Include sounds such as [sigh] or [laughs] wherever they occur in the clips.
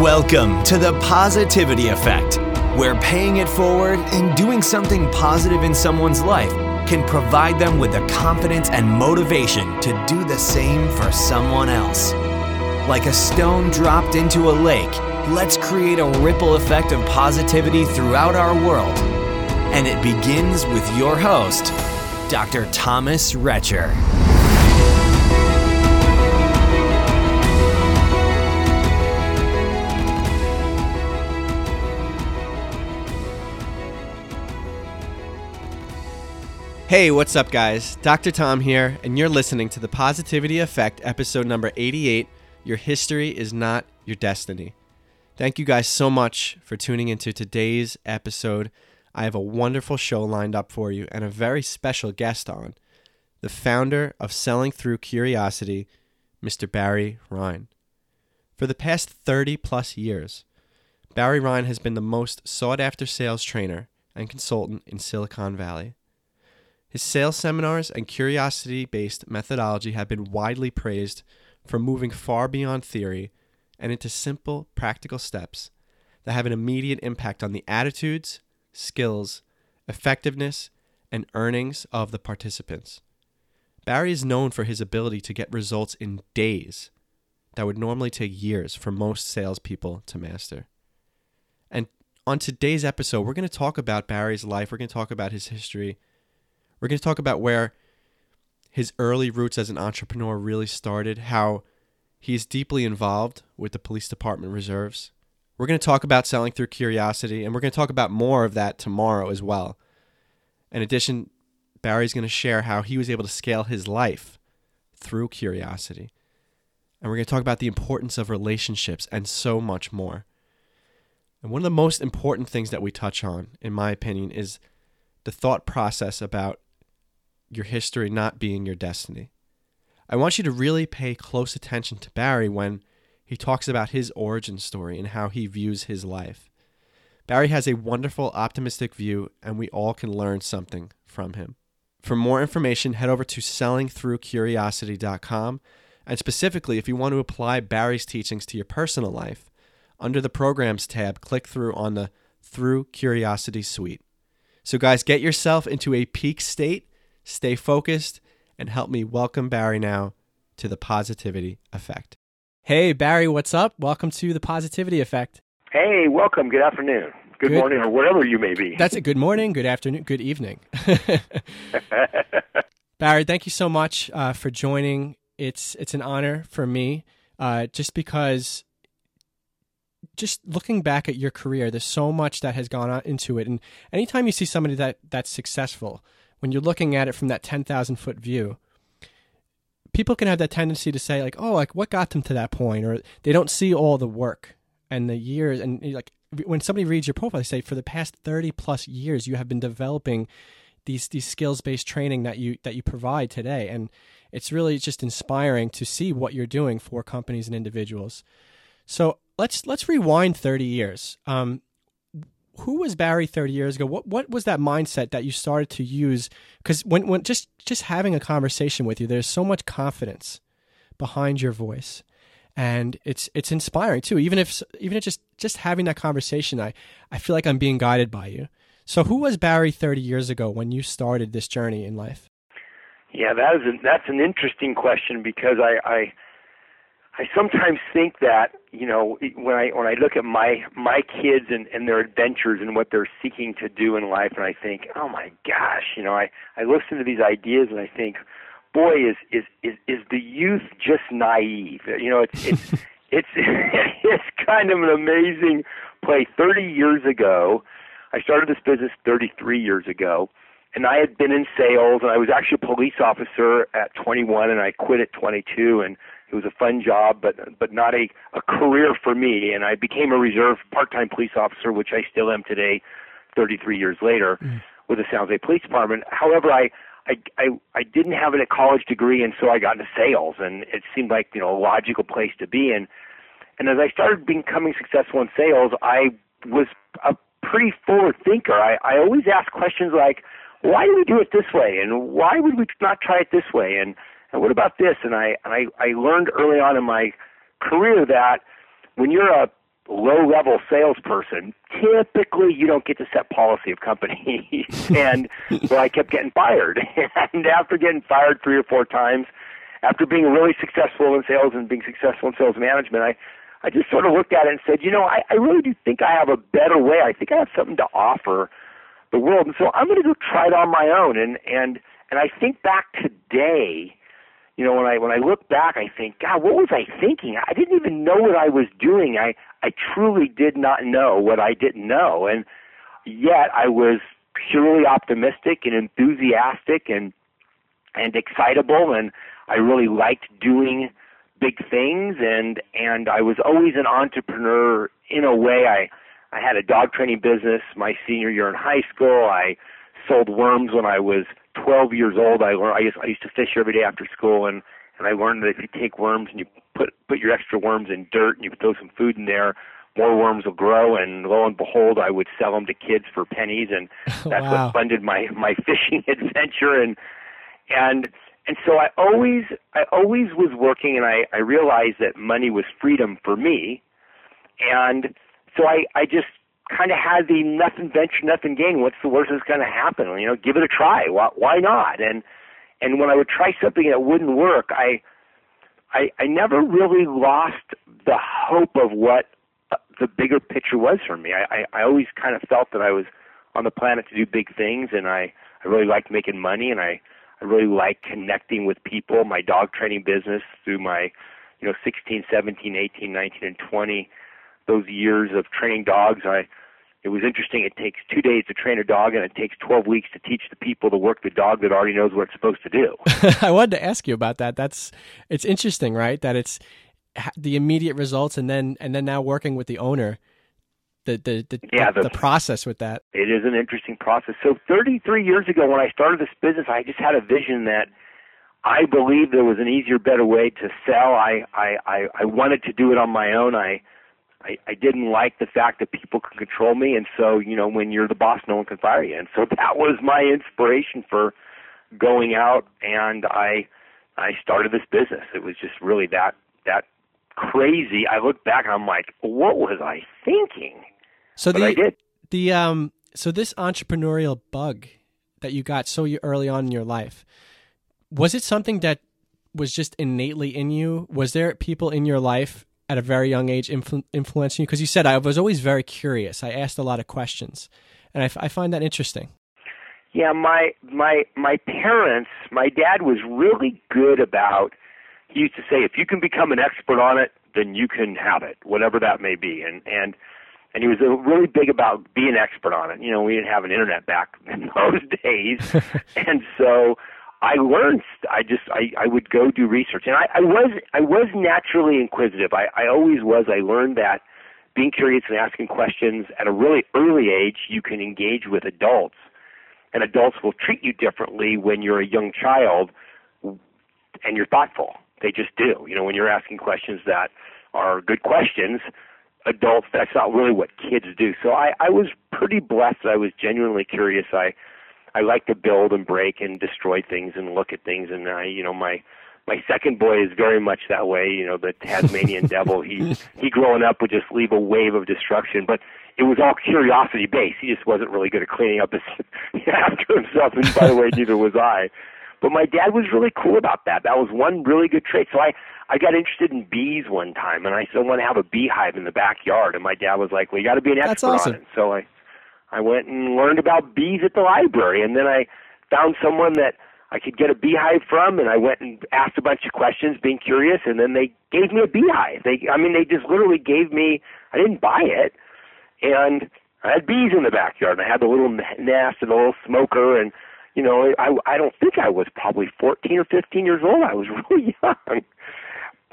Welcome to the Positivity Effect, where paying it forward and doing something positive in someone's life can provide them with the confidence and motivation to do the same for someone else. Like a stone dropped into a lake, let's create a ripple effect of positivity throughout our world. And it begins with your host, Dr. Thomas Retcher. Hey, what's up, guys? Dr. Tom here, and you're listening to the Positivity Effect, episode number 88 Your History is Not Your Destiny. Thank you guys so much for tuning into today's episode. I have a wonderful show lined up for you and a very special guest on the founder of Selling Through Curiosity, Mr. Barry Rhein. For the past 30 plus years, Barry Rhein has been the most sought after sales trainer and consultant in Silicon Valley. His sales seminars and curiosity based methodology have been widely praised for moving far beyond theory and into simple, practical steps that have an immediate impact on the attitudes, skills, effectiveness, and earnings of the participants. Barry is known for his ability to get results in days that would normally take years for most salespeople to master. And on today's episode, we're going to talk about Barry's life, we're going to talk about his history we're going to talk about where his early roots as an entrepreneur really started, how he's deeply involved with the police department reserves. We're going to talk about selling through curiosity, and we're going to talk about more of that tomorrow as well. In addition, Barry's going to share how he was able to scale his life through curiosity. And we're going to talk about the importance of relationships and so much more. And one of the most important things that we touch on, in my opinion, is the thought process about your history not being your destiny. I want you to really pay close attention to Barry when he talks about his origin story and how he views his life. Barry has a wonderful, optimistic view, and we all can learn something from him. For more information, head over to sellingthroughcuriosity.com. And specifically, if you want to apply Barry's teachings to your personal life, under the Programs tab, click through on the Through Curiosity Suite. So, guys, get yourself into a peak state stay focused, and help me welcome Barry now to the Positivity Effect. Hey, Barry, what's up? Welcome to the Positivity Effect. Hey, welcome. Good afternoon. Good, good, morning, or wherever you may be. That's a good morning, good afternoon, good evening. [laughs] Barry, thank you so much uh, for joining. It's it's an honor for me, uh, just because. Just looking back at your career, there's so much that has gone into it, and anytime you see somebody that that's successful, when you're looking at it from that 10,000 foot view, people can have that tendency to say like, "Oh, like what got them to that point?" or they don't see all the work and the years and like when somebody reads your profile, they say for the past 30 plus years you have been developing these these skills based training that you that you provide today and it's really just inspiring to see what you're doing for companies and individuals. So let's let's rewind 30 years. Um, who was Barry 30 years ago? What what was that mindset that you started to use? Because when when just just having a conversation with you, there's so much confidence behind your voice, and it's it's inspiring too. Even if even if just just having that conversation, I I feel like I'm being guided by you. So who was Barry 30 years ago when you started this journey in life? Yeah, that is that's an interesting question because I, I I sometimes think that you know when I when I look at my my kids and and their adventures and what they're seeking to do in life, and I think, oh my gosh, you know, I I listen to these ideas and I think, boy, is is is is the youth just naive? You know, it's it's [laughs] it's [laughs] it's kind of an amazing play. Thirty years ago, I started this business 33 years ago, and I had been in sales, and I was actually a police officer at 21, and I quit at 22, and it was a fun job, but but not a a career for me. And I became a reserve part-time police officer, which I still am today, 33 years later, mm. with the San Jose Police Department. However, I I, I I didn't have a college degree, and so I got into sales, and it seemed like you know a logical place to be in. And as I started becoming successful in sales, I was a pretty forward thinker. I, I always asked questions like, "Why do we do it this way?" and "Why would we not try it this way?" and what about this? And I and I, I learned early on in my career that when you're a low level salesperson, typically you don't get to set policy of companies. [laughs] and so I kept getting fired. [laughs] and after getting fired three or four times, after being really successful in sales and being successful in sales management, I I just sort of looked at it and said, you know, I, I really do think I have a better way. I think I have something to offer the world, and so I'm going to go try it on my own. And and and I think back today, you know, when I when I look back, I think, God, what was I thinking? I didn't even know what I was doing. I I truly did not know what I didn't know, and yet I was purely optimistic and enthusiastic and and excitable, and I really liked doing big things and and I was always an entrepreneur in a way I I had a dog training business my senior year in high school I sold worms when I was 12 years old I learned I used I used to fish every day after school and and I learned that if you take worms and you put put your extra worms in dirt and you throw some food in there more worms will grow and lo and behold I would sell them to kids for pennies and [laughs] that's wow. what funded my my [laughs] fishing adventure and and and so I always I always was working and I, I realized that money was freedom for me and so I, I just kind of had the nothing venture, nothing gain. What's the worst that's going to happen? You know, give it a try. Why, why not? And and when I would try something that wouldn't work, I I, I never really lost the hope of what the bigger picture was for me. I, I, I always kind of felt that I was on the planet to do big things, and I, I really liked making money, and I I really like connecting with people. My dog training business through my, you know, 16, 17, 18, 19, and 20, those years of training dogs, I it was interesting. It takes two days to train a dog, and it takes 12 weeks to teach the people to work the dog that already knows what it's supposed to do. [laughs] I wanted to ask you about that. That's it's interesting, right? That it's the immediate results, and then and then now working with the owner the the the, yeah, the, the process with that. It is an interesting process. So 33 years ago, when I started this business, I just had a vision that I believed there was an easier, better way to sell. I I I, I wanted to do it on my own. I I, I didn't like the fact that people could control me, and so you know when you're the boss, no one can fire you. And so [laughs] that was my inspiration for going out, and I I started this business. It was just really that that crazy. I look back, and I'm like, what was I thinking? So but the I did. the um so this entrepreneurial bug that you got so early on in your life was it something that was just innately in you? Was there people in your life at a very young age influ- influencing you? Because you said I was always very curious. I asked a lot of questions, and I, f- I find that interesting. Yeah, my my my parents. My dad was really good about. He used to say, if you can become an expert on it, then you can have it, whatever that may be. And and and he was uh, really big about being an expert on it. You know, we didn't have an internet back [laughs] in those days, [laughs] and so I learned. I just I I would go do research, and I I was I was naturally inquisitive. I I always was. I learned that being curious and asking questions at a really early age, you can engage with adults, and adults will treat you differently when you're a young child, and you're thoughtful. They just do. You know, when you're asking questions that are good questions, adults that's not really what kids do so i i was pretty blessed i was genuinely curious i i like to build and break and destroy things and look at things and i you know my my second boy is very much that way you know the tasmanian [laughs] devil he he growing up would just leave a wave of destruction but it was all curiosity based he just wasn't really good at cleaning up his [laughs] after himself and by the way neither was i but my dad was really cool about that that was one really good trait so i I got interested in bees one time, and I said I want to have a beehive in the backyard. And my dad was like, "Well, you got to be an expert That's awesome. on it." So I, I went and learned about bees at the library, and then I found someone that I could get a beehive from, and I went and asked a bunch of questions, being curious, and then they gave me a beehive. They, I mean, they just literally gave me. I didn't buy it, and I had bees in the backyard, and I had the little nest and the little smoker, and you know, I I don't think I was probably 14 or 15 years old. I was [laughs] really young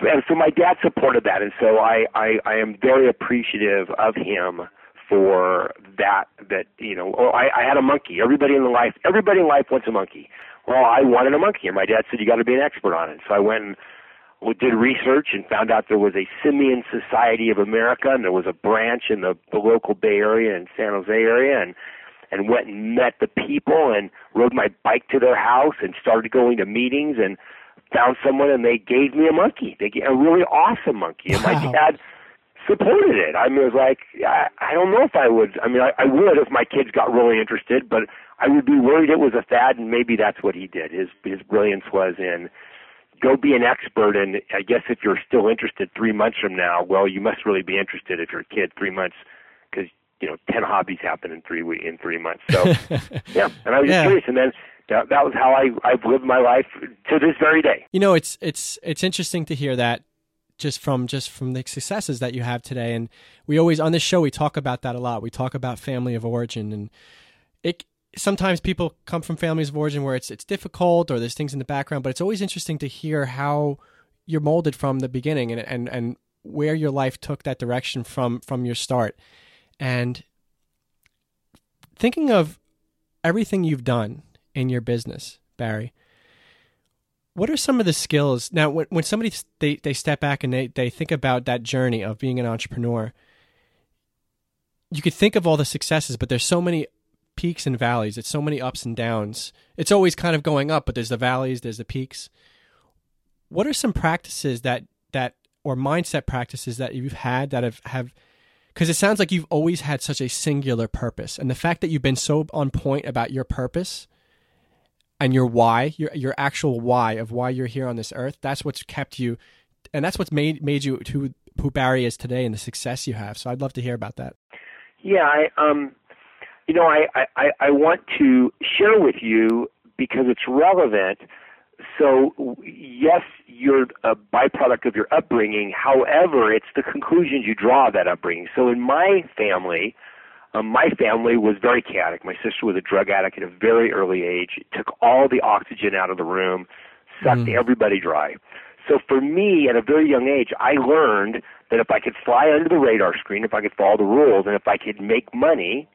and so my dad supported that, and so I, I, I am very appreciative of him for that. That you know, oh, I, I had a monkey. Everybody in the life, everybody in life wants a monkey. Well, I wanted a monkey, and my dad said you got to be an expert on it. So I went and did research and found out there was a Simian Society of America, and there was a branch in the, the local Bay Area and San Jose area, and and went and met the people and rode my bike to their house and started going to meetings and found someone and they gave me a monkey. They gave a really awesome monkey. And my Wow. dad supported it. I mean, it was like I, I don't know if I would. I mean, I, I would if my kids got really interested, but I would be worried it was a fad, and maybe that's what he did. His his brilliance was in go be an expert. And I guess if you're still interested three months from now, well, you must really be interested if you're a kid three months because you know ten hobbies happen in three in three months. So [laughs] yeah, and I was yeah. just curious, and then. That, that was how I I've lived my life to this very day. You know, it's it's it's interesting to hear that just from just from the successes that you have today. And we always on this show we talk about that a lot. We talk about family of origin. And it sometimes people come from families of origin where it's it's difficult or there's things in the background, but it's always interesting to hear how you're molded from the beginning and and and where your life took that direction from from your start. And thinking of everything you've done in your business, Barry, what are some of the skills now when, when somebody they, they step back and they, they think about that journey of being an entrepreneur you could think of all the successes but there's so many peaks and valleys. It's so many ups and downs. It's always kind of going up, but there's the valleys, there's the peaks. What are some practices that that or mindset practices that you've had that have have because it sounds like you've always had such a singular purpose and the fact that you've been so on point about your purpose and your why your your actual why of why you're here on this earth that's what's kept you and that's what's made made you who who Barry is today and the success you have so I'd love to hear about that yeah I um you know, I, I, I want to share with you because it's relevant. So, yes, you're a byproduct of your upbringing. However, it's the conclusions you draw of that upbringing. So, in my family, um, my family was very chaotic. My sister was a drug addict at a very early age. It took all the oxygen out of the room, sucked mm. everybody dry. So for me, at a very young age, I learned that if I could fly under the radar screen, if I could follow the rules, and if I could make money,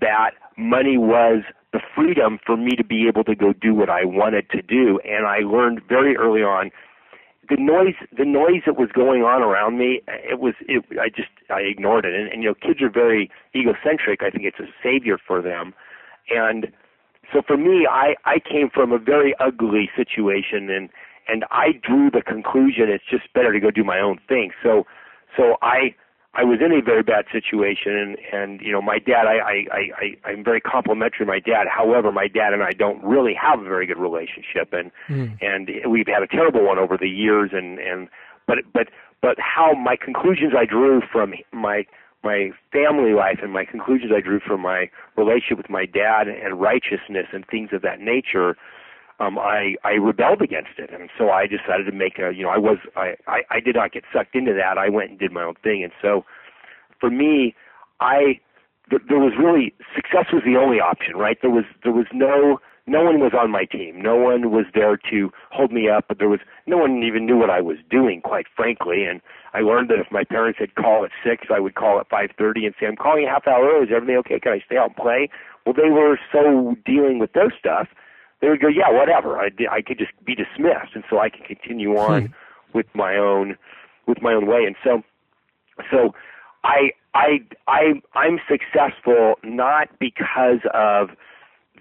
that money was the freedom for me to be able to go do what I wanted to do. And I learned very early on the noise the noise that was going on around me it was it i just i ignored it. And, and you know kids are very egocentric. I think it's a savior for them. And so for me i i came from a very ugly situation and and i drew the conclusion it's just better to go do my own thing. So so i I was in a very bad situation, and and you know my dad, I I I I'm very complimentary to my dad. However, my dad and I don't really have a very good relationship, and mm. and we've had a terrible one over the years, and and but but but how my conclusions I drew from my my family life and my conclusions I drew from my relationship with my dad and righteousness and things of that nature um, I I rebelled against it, and so I decided to make a you know I was I, I I did not get sucked into that. I went and did my own thing, and so for me, I th- there was really success was the only option, right? There was there was no no one was on my team. No one was there to hold me up, but there was no one even knew what I was doing, quite frankly. And I learned that if my parents had call at six, I would call at five thirty and say, "I'm calling a half hour early. Is everything okay? Can I stay out and play?" Well, they were so dealing with their stuff they would go, yeah, whatever. I, I could just be dismissed, and so I can continue on hmm. with my own with my own way. And so, so I I I I'm successful not because of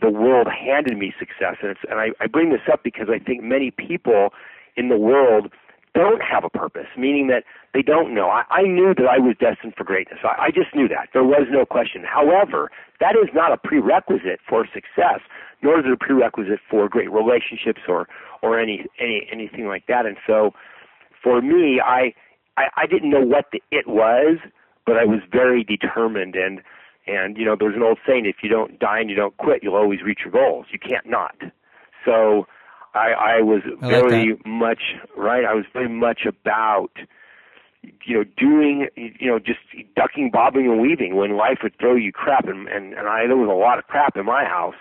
the world handed me success, and it's and I, I bring this up because I think many people in the world don't have a purpose, meaning that they don't know. I, I knew that I was destined for greatness. I, I just knew that. There was no question. However, that is not a prerequisite for success, nor is it a prerequisite for great relationships or or any any anything like that. And so, for me, I I, I didn't know what the it was, but I was very determined and and you know there's an old saying if you don't die and you don't quit you'll always reach your goals you can't not so I, I was I very like much right. I was very much about you know doing you know just ducking, bobbing, and weaving when life would throw you crap, and and, and I there was a lot of crap in my house.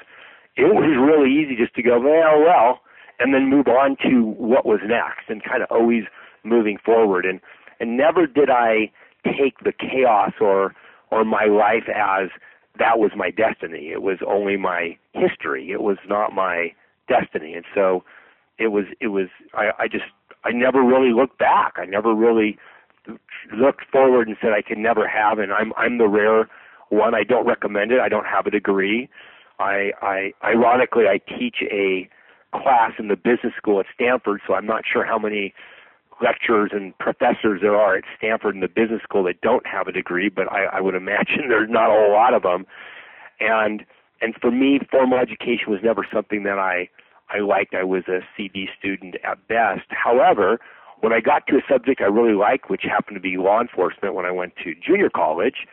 It was really easy just to go well, well, and then move on to what was next, and kind of always moving forward. And and never did I take the chaos or or my life as that was my destiny. It was only my history. It was not my destiny. And so it was it was I, I just I never really looked back. I never really looked forward and said I can never have and I'm I'm the rare one. I don't recommend it. I don't have a degree. I I ironically I teach a class in the business school at Stanford, so I'm not sure how many lecturers and professors there are at Stanford and the business school that don't have a degree, but I, I would imagine [laughs] there's not a whole lot of them. And and for me, formal education was never something that I I liked. I was a CD student at best. However, when I got to a subject I really liked, which happened to be law enforcement, when I went to junior college,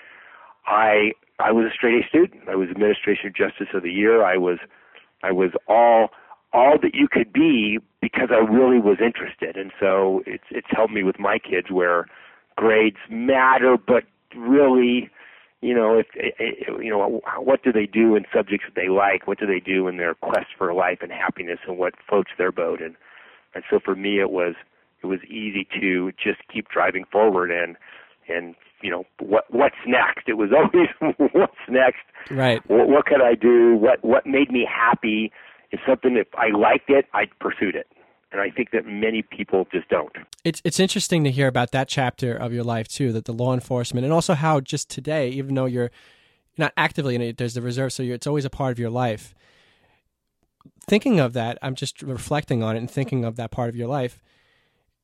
I I was a straight A student. I was Administration of Justice of the Year. I was I was all all that you could be because I really was interested. And so it's it's helped me with my kids where grades matter, but really, you know, if eh, eh, eh, you know what do they do in subjects that they like? What do they do in their quest for life and happiness, and what floats their boat? And and so for me, it was it was easy to just keep driving forward and and you know what what's next. It was [laughs] always what's next. Right. What, what could I do? What what made me happy? Is something if I liked it, I pursued it. And I think that many people just don't. It's it's interesting to hear about that chapter of your life too, that the law enforcement, and also how just today, even though you're not actively in it, there's the reserve, so it's always a part of your life. Thinking of that, I'm just reflecting on it and thinking of that part of your life.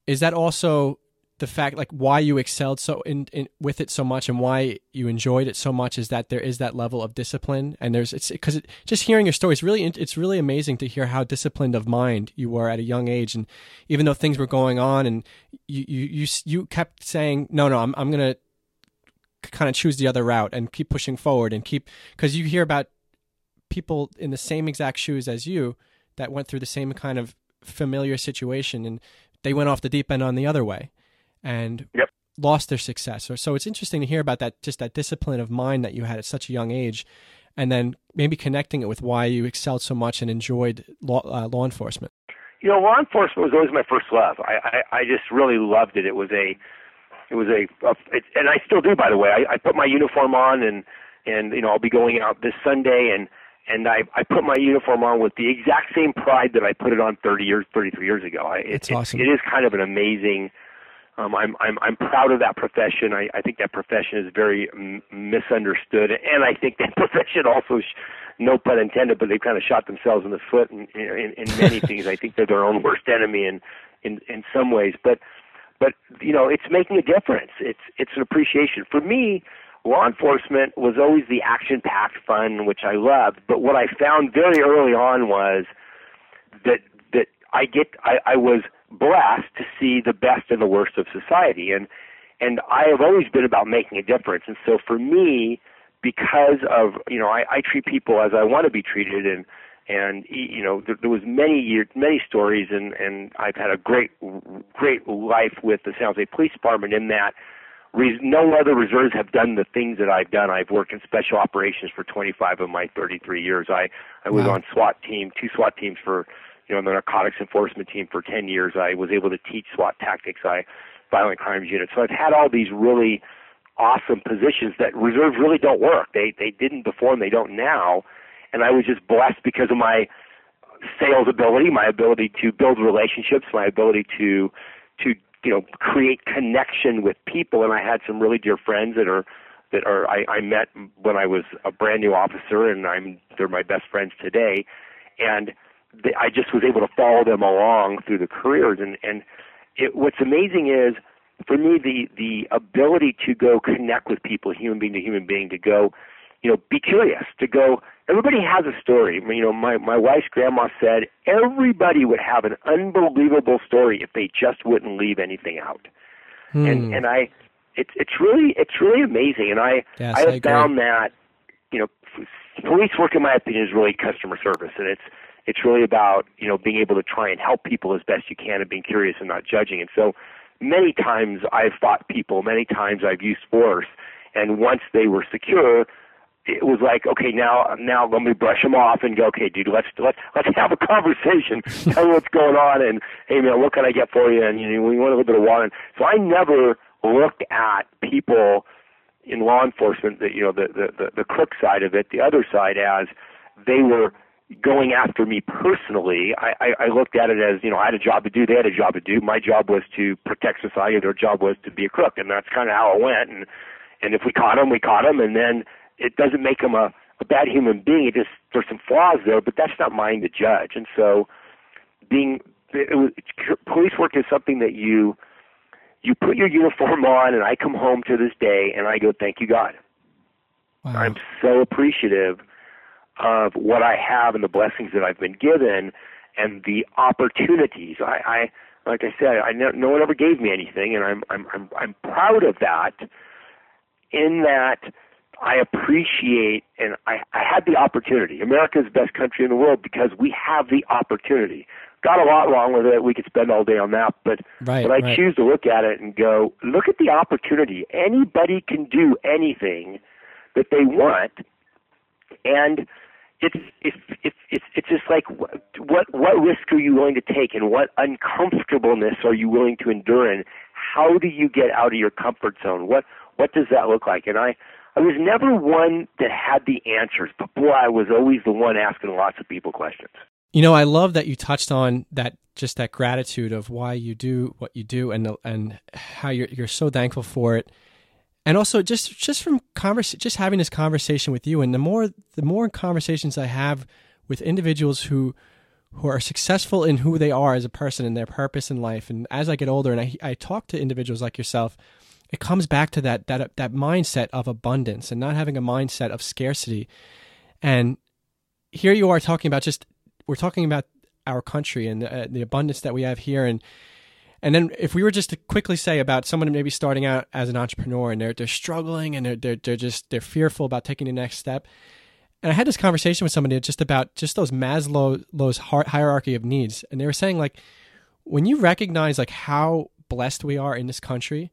Is that also the fact like why you excelled so in, in with it so much and why you enjoyed it so much is that there is that level of discipline. And there's it's because it, just hearing your story is really it's really amazing to hear how disciplined of mind you were at a young age. And even though things were going on and you you you, you kept saying no no I'm I'm gonna kind of choose the other route and keep pushing forward and keep because you hear about people in the same exact shoes as you that went through the same kind of familiar situation and they went off the deep end on the other way and yep. lost their success. So it's interesting to hear about that, just that discipline of mind that you had at such a young age, and then maybe connecting it with why you excelled so much and enjoyed law, uh, law enforcement. You know, law enforcement was always my first love. I, I, I just really loved it. It was a, it was a, a it, and I still do, by the way. I, I put my uniform on and, and you know, I'll be going out this Sunday and and I, I put my uniform on with the exact same pride that I put it on 30 years, 33 years ago. I, it, awesome. it, it is kind of an amazing um, I'm I'm I'm proud of that profession. I, I think that profession is very m- misunderstood, and I think [laughs] that profession also, sh- no pun intended, but they've kind of shot themselves in the foot in in, in many [laughs] things. I think they're their own worst enemy in in in some ways, but but you know it's making a difference. It's it's an appreciation for me. Law enforcement was always the action-packed fun, which I loved. But what I found very early on was that that I get I, I was blessed to see the best and the worst of society. And and I have always been about making a difference. And so for me because of you know I, I treat people as I want to be treated. And and you know there, there was many years many stories. And and I've had a great great life with the San Jose Police Department in that no other reserves have done the things that I've done. I've worked in special operations for 25 of my 33 years. I I was wow. on SWAT team two SWAT teams for you know, in the narcotics enforcement team for 10 years. I was able to teach SWAT tactics. I violent crimes unit. So I've had all these really awesome positions that reserves really don't work. They they didn't before and they don't now. And I was just blessed because of my sales ability, my ability to build relationships, my ability to to you know create connection with people. And I had some really dear friends that are that are I, I met when I was a brand new officer, and I'm they're my best friends today. And they, I just was able to follow them along through the careers. And and it, what's amazing is for me the the ability to go connect with people, human being to human being, to go, you know, be curious, to go. Everybody has a story. You know, my my wife's grandma said everybody would have an unbelievable story if they just wouldn't leave anything out. Hmm. And and I, it's it's really it's really amazing. And I yes, I have I found that, you know, police work in my opinion is really customer service, and it's it's really about you know being able to try and help people as best you can and being curious and not judging. And so many times I've fought people, many times I've used force, and once they were secure, it was like, okay, now now let me brush them off and go, okay, dude, let's let's let's [laughs] have a conversation. [laughs] Tell me what's going on, and hey, man, what can I get for you? And you know, we want a little bit of water. So I never looked at people in law enforcement, that you know the the the, the crook side of it, the other side as they were going after me personally, I, I, I looked at it as, you know, I had a job to do, they had a job to do. My job was to protect society, their job was to be a crook, and that's kind of how it went. And and if we caught them, we caught them, and then it doesn't make them a, a bad human being. It just there's some flaws there, but that's not mine to judge. And so, being it was, police work is something that you you put your uniform on, and I come home to this day, and I go, "Thank you, God." Wow. I'm so appreciative of what I have and the blessings that I've been given, and the opportunities. I, I like I said, I no, no one ever gave me anything, and I'm I'm I'm I'm proud of that. In that, I appreciate and I, I had the opportunity. America's the best country in the world because we have the opportunity. Got a lot wrong with it. We could spend all day on that, but Right, but I right. choose to look at it and go, look at the opportunity. Anybody can do anything that they want, and it's it's it's it's it's just like what what risk are you willing to take, and what uncomfortableness are you willing to endure, and how do you get out of your comfort zone? What what does that look like? And I I was never one that had the answers, but boy, I was always the one asking lots of people questions. You know, I love that you touched on that just that gratitude of why you do what you do and and how you're you're so thankful for it. And also just just from convers just having this conversation with you and the more the more conversations I have with individuals who who are successful in who they are as a person and their purpose in life and as I get older and I I talk to individuals like yourself it comes back to that that that mindset of abundance and not having a mindset of scarcity. And here you are talking about just we're talking about our country and the, uh, the abundance that we have here and and then if we were just to quickly say about someone maybe starting out as an entrepreneur and they're they're struggling and they're they're, they're just they're fearful about taking the next step and I had this conversation with somebody just about just those Maslow's hierarchy of needs and they were saying like when you recognize like how blessed we are in this country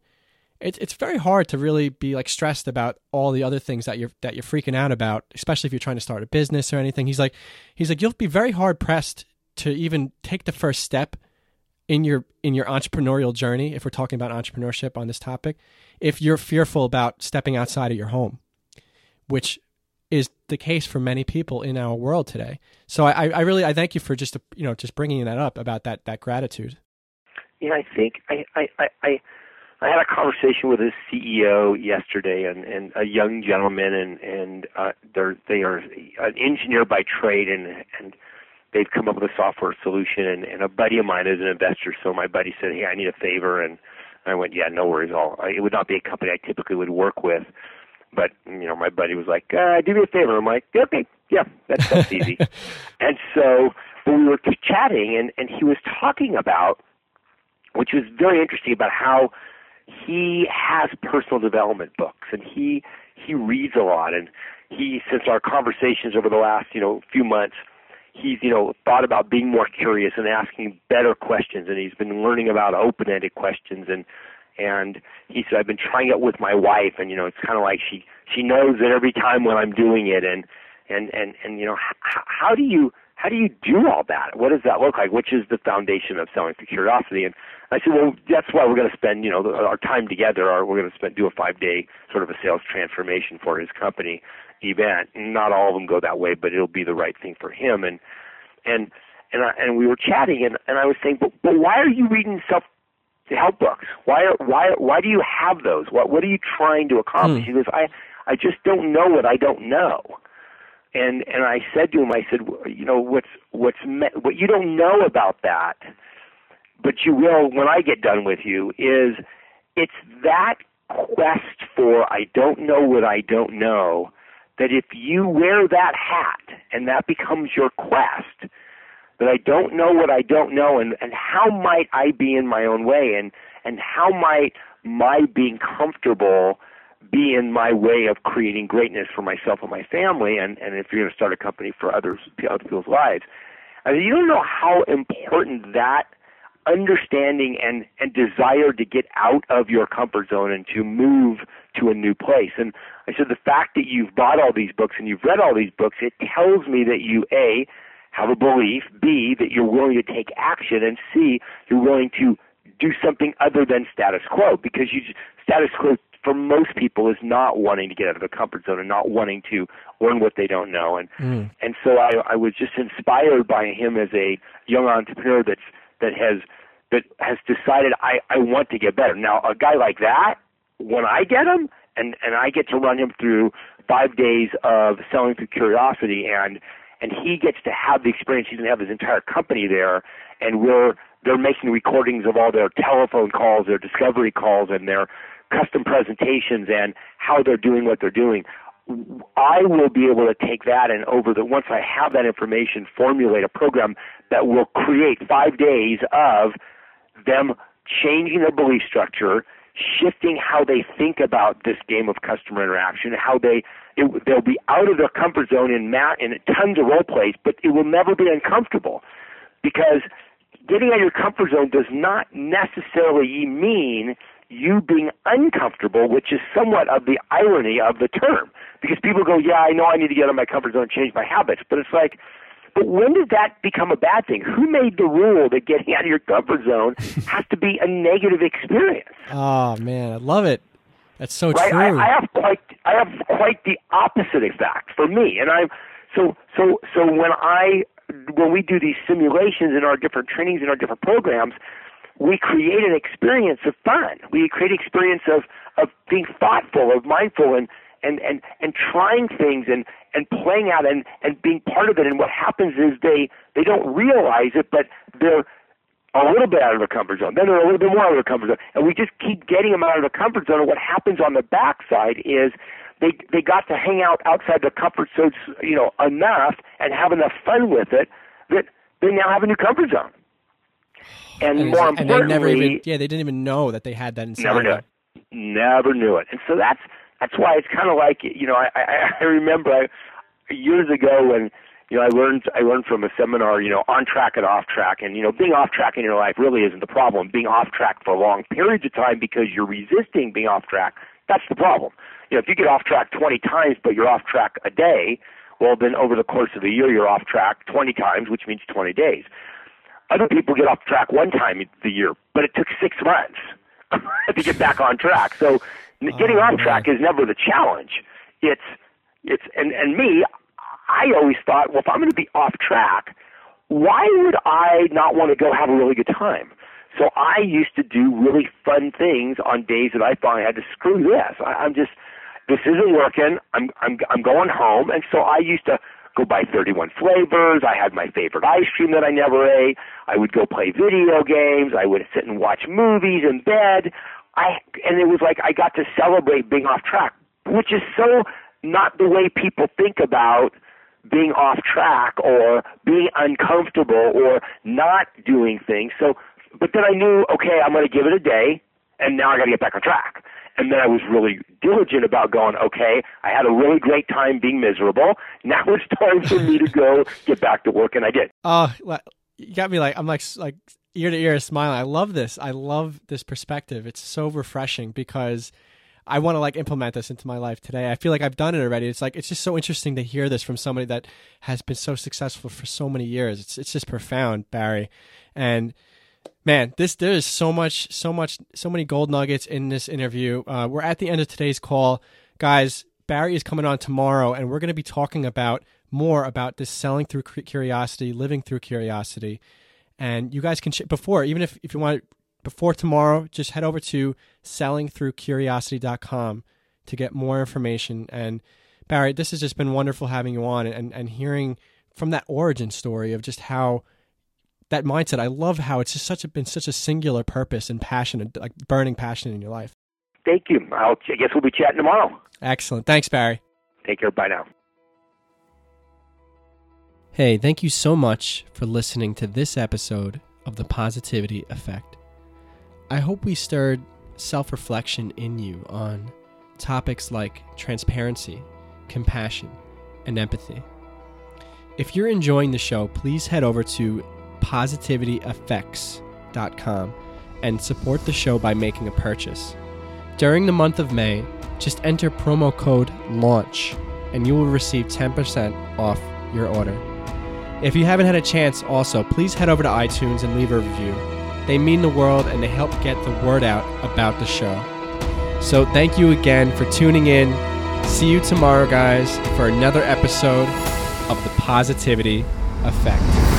it's it's very hard to really be like stressed about all the other things that you're that you're freaking out about, especially if you're trying to start a business or anything. He's like he's like you'll be very hard pressed to even take the first step in your in your entrepreneurial journey if we're talking about entrepreneurship on this topic if you're fearful about stepping outside of your home which is the case for many people in our world today. So i i really i thank you for just you know just bringing that up about that that gratitude. Yeah, I think I I I I, I had a conversation with his CEO yesterday, and and a young gentleman, and and uh, they're they are an engineer by trade, and and they've come up with a software solution, and and a buddy of mine is an investor, so my buddy said, hey, I need a favor, and I went, yeah, no worries, all it would not be a company I typically would work with. But you know, my buddy was like, uh, "Do me a favor." I'm like, yeah, "Okay, yeah, that's that's easy." [laughs] and so, but we were chatting, and and he was talking about which was very interesting about how he has personal development books and he he reads a lot and he since our conversations over the last you know few months he's you know thought about being more curious and asking better questions and he's been learning about open-ended questions and and he said I've been trying it with my wife and you know it's kind of like she she knows that every time when I'm doing it and and and and you know h- how do you how do you do all that? What does that look like? Which is the foundation of selling for curiosity? And I said, well, that's why we're going to spend, you know, our time together. Or we're going to spend do a five day sort of a sales transformation for his company event. Not all of them go that way, but it'll be the right thing for him. And and and I, and we were chatting, and and I was saying, but but why are you reading self help books? Why are why why do you have those? What what are you trying to accomplish? Hmm. He goes, I I just don't know what I don't know and and I said to him, I said, you know, what's what's me- what you don't know about that, but you will when I get done with you is it's that quest for I don't know what I don't know that if you wear that hat and that becomes your quest that I don't know what I don't know and and how might I be in my own way and and how might my being comfortable be in my way of creating greatness for myself and my family and and if you're going to start a company for others other people's lives. I mean, you don't know how important that understanding and and desire to get out of your comfort zone and to move to a new place. And I said the fact that you've bought all these books and you've read all these books it tells me that you a have a belief b that you're willing to take action and c you're willing to do something other than status quo because you status quo for most people is not wanting to get out of a comfort zone and not wanting to learn what they don't know and Mm. and so I I was just inspired by him as a young entrepreneur that's that has that has decided I I want to get better. Now a guy like that when I get him and and I get to run him through 5 days of selling through curiosity and and he gets to have the experience. He's going to have his entire company there, and we're they're making recordings of all their telephone calls, their discovery calls, and their custom presentations, and how they're doing what they're doing. I will be able to take that and over the once I have that information, formulate a program that will create five days of them changing their belief structure, shifting how they think about this game of customer interaction, how they it, they'll be out of their comfort zone in mat in tons of role plays, but it will never be uncomfortable because getting out of your comfort zone does not necessarily mean you being uncomfortable, which is somewhat of the irony of the term. Because people go, yeah, I know I need to get out of my comfort zone and change my habits, but it's like, but when did that become a bad thing? Who made the rule that getting out of your comfort zone [laughs] has to be a negative experience? Oh man, I love it. That's so right? true. I, I have quite, I have quite the opposite effect for me, and I'm so, so, so when I, when we do these simulations in our different trainings in our different programs, we create an experience of fun. We create an experience of, of being thoughtful, of mindful, and, and, and, and trying things and, and playing out and, and being part of it. And what happens is they, they don't realize it, but they're a little bit out of their comfort zone. Then they're a little bit more out of their comfort zone. And we just keep getting them out of their comfort zone. And what happens on the backside is they, they got to hang out outside their comfort zone, you know, enough and have enough fun with it that they now have a new comfort zone. And, and, more and importantly, they never even yeah they didn't even know that they had that inside. never knew it. Never knew it. And so that's that's why it's kind of like you know I I, [laughs] I remember I, years ago when you know I learned I learned from a seminar you know on track and off track and you know being off track in your life really isn't the problem. Being off track for long periods of time because you're resisting being off track that's the problem. You know if you get off track 20 times but you're off track a day, well then over the course of a year you're off track 20 times which means 20 days. Other people get off track one time the year, but it took six months [laughs] to get back on track. So getting Oh, off track is never the challenge. It's it's and and me, I always thought, well, if I'm going to be off track, why would I not want to go have a really good time? So I used to do really fun things on days that I thought I had to screw this. I, I'm just this isn't working. I'm I'm I'm going home, and so I used to go buy 31 flavors. I had my favorite ice cream that I never ate. I would go play video games. I would sit and watch movies in bed. I and it was like I got to celebrate being off track, which is so not the way people think about being off track or being uncomfortable or not doing things. So, but then I knew, okay, I'm going to give it a day, and now I got to get back on track. And then I was really diligent about going, okay, I had a really great time being miserable. Now it's time for me to go get back to work, and I did. Uh, oh, well, you got me like I'm like like ear to ear smiling. I love this. I love this perspective. It's so refreshing because I want to like implement this into my life today. I feel like I've done it already. It's like it's just so interesting to hear this from somebody that has been so successful for so many years. It's it's just profound, Barry. And man, this there is so much, so much, so many gold nuggets in this interview. Uh, we're at the end of today's call, guys. Barry is coming on tomorrow, and we're going to be talking about more about this selling through curiosity, living through curiosity. And you guys can before even if if you want before tomorrow, just head over to sellingthroughcuriosity.com to get more information. And Barry, this has just been wonderful having you on and, and hearing from that origin story of just how that mindset. I love how it's just such a been such a singular purpose and passion, and like burning passion in your life. Thank you. I'll, I guess we'll be chatting tomorrow. Excellent. Thanks, Barry. Take care. Bye now. Hey, thank you so much for listening to this episode of The Positivity Effect. I hope we stirred self reflection in you on topics like transparency, compassion, and empathy. If you're enjoying the show, please head over to positivityeffects.com and support the show by making a purchase. During the month of May, just enter promo code LAUNCH and you will receive 10% off your order. If you haven't had a chance, also, please head over to iTunes and leave a review. They mean the world and they help get the word out about the show. So, thank you again for tuning in. See you tomorrow, guys, for another episode of The Positivity Effect.